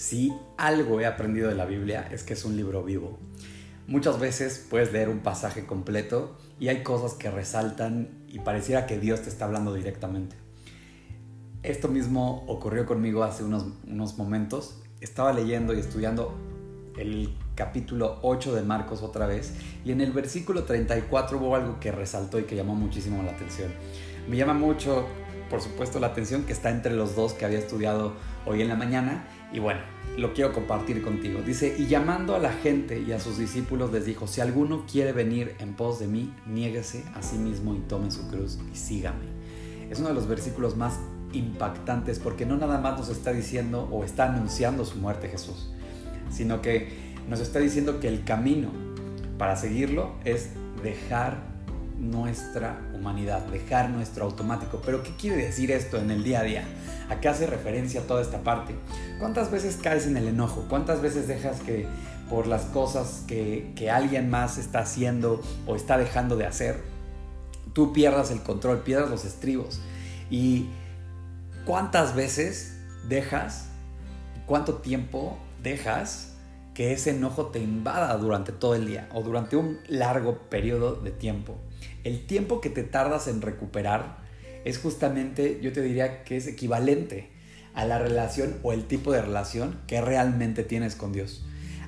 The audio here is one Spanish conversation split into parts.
Si algo he aprendido de la Biblia es que es un libro vivo. Muchas veces puedes leer un pasaje completo y hay cosas que resaltan y pareciera que Dios te está hablando directamente. Esto mismo ocurrió conmigo hace unos, unos momentos. Estaba leyendo y estudiando el capítulo 8 de Marcos otra vez y en el versículo 34 hubo algo que resaltó y que llamó muchísimo la atención. Me llama mucho, por supuesto, la atención que está entre los dos que había estudiado hoy en la mañana y bueno, lo quiero compartir contigo. Dice, y llamando a la gente y a sus discípulos les dijo, si alguno quiere venir en pos de mí, niéguese a sí mismo y tome su cruz y sígame. Es uno de los versículos más impactantes porque no nada más nos está diciendo o está anunciando su muerte Jesús, sino que nos está diciendo que el camino para seguirlo es dejar nuestra humanidad, dejar nuestro automático. Pero ¿qué quiere decir esto en el día a día? ¿A qué hace referencia toda esta parte? ¿Cuántas veces caes en el enojo? ¿Cuántas veces dejas que por las cosas que, que alguien más está haciendo o está dejando de hacer, tú pierdas el control, pierdas los estribos? ¿Y cuántas veces dejas, cuánto tiempo dejas que ese enojo te invada durante todo el día o durante un largo periodo de tiempo. El tiempo que te tardas en recuperar es justamente, yo te diría que es equivalente a la relación o el tipo de relación que realmente tienes con Dios.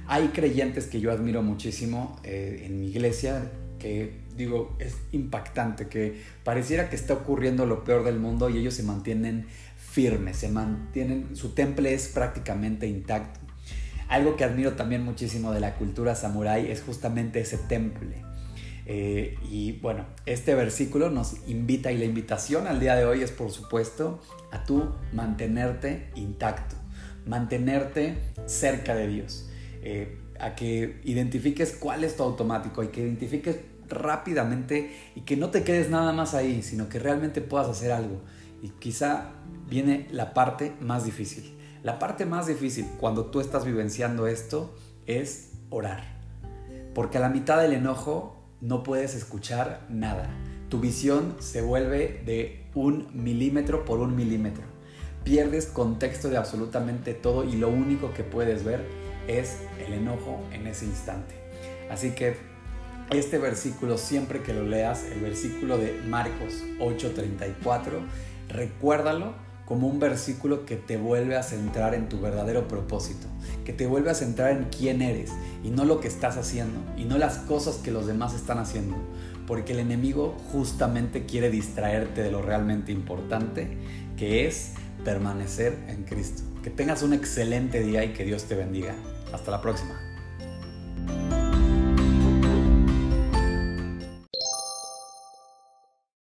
Hay creyentes que yo admiro muchísimo eh, en mi iglesia que digo es impactante, que pareciera que está ocurriendo lo peor del mundo y ellos se mantienen firmes, se mantienen, su temple es prácticamente intacto algo que admiro también muchísimo de la cultura samurái es justamente ese temple. Eh, y bueno, este versículo nos invita y la invitación al día de hoy es por supuesto a tú mantenerte intacto, mantenerte cerca de Dios, eh, a que identifiques cuál es tu automático y que identifiques rápidamente y que no te quedes nada más ahí, sino que realmente puedas hacer algo. Y quizá viene la parte más difícil la parte más difícil cuando tú estás vivenciando esto es orar. Porque a la mitad del enojo no puedes escuchar nada. Tu visión se vuelve de un milímetro por un milímetro. Pierdes contexto de absolutamente todo y lo único que puedes ver es el enojo en ese instante. Así que este versículo, siempre que lo leas, el versículo de Marcos 8:34, recuérdalo como un versículo que te vuelve a centrar en tu verdadero propósito, que te vuelve a centrar en quién eres y no lo que estás haciendo y no las cosas que los demás están haciendo, porque el enemigo justamente quiere distraerte de lo realmente importante, que es permanecer en Cristo. Que tengas un excelente día y que Dios te bendiga. Hasta la próxima.